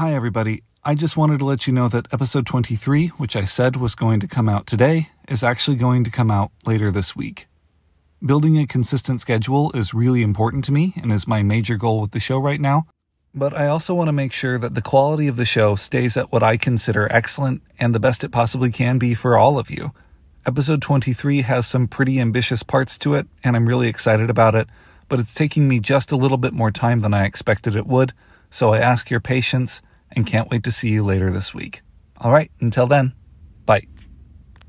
Hi, everybody. I just wanted to let you know that episode 23, which I said was going to come out today, is actually going to come out later this week. Building a consistent schedule is really important to me and is my major goal with the show right now. But I also want to make sure that the quality of the show stays at what I consider excellent and the best it possibly can be for all of you. Episode 23 has some pretty ambitious parts to it, and I'm really excited about it, but it's taking me just a little bit more time than I expected it would, so I ask your patience and can't wait to see you later this week. All right, until then, bye.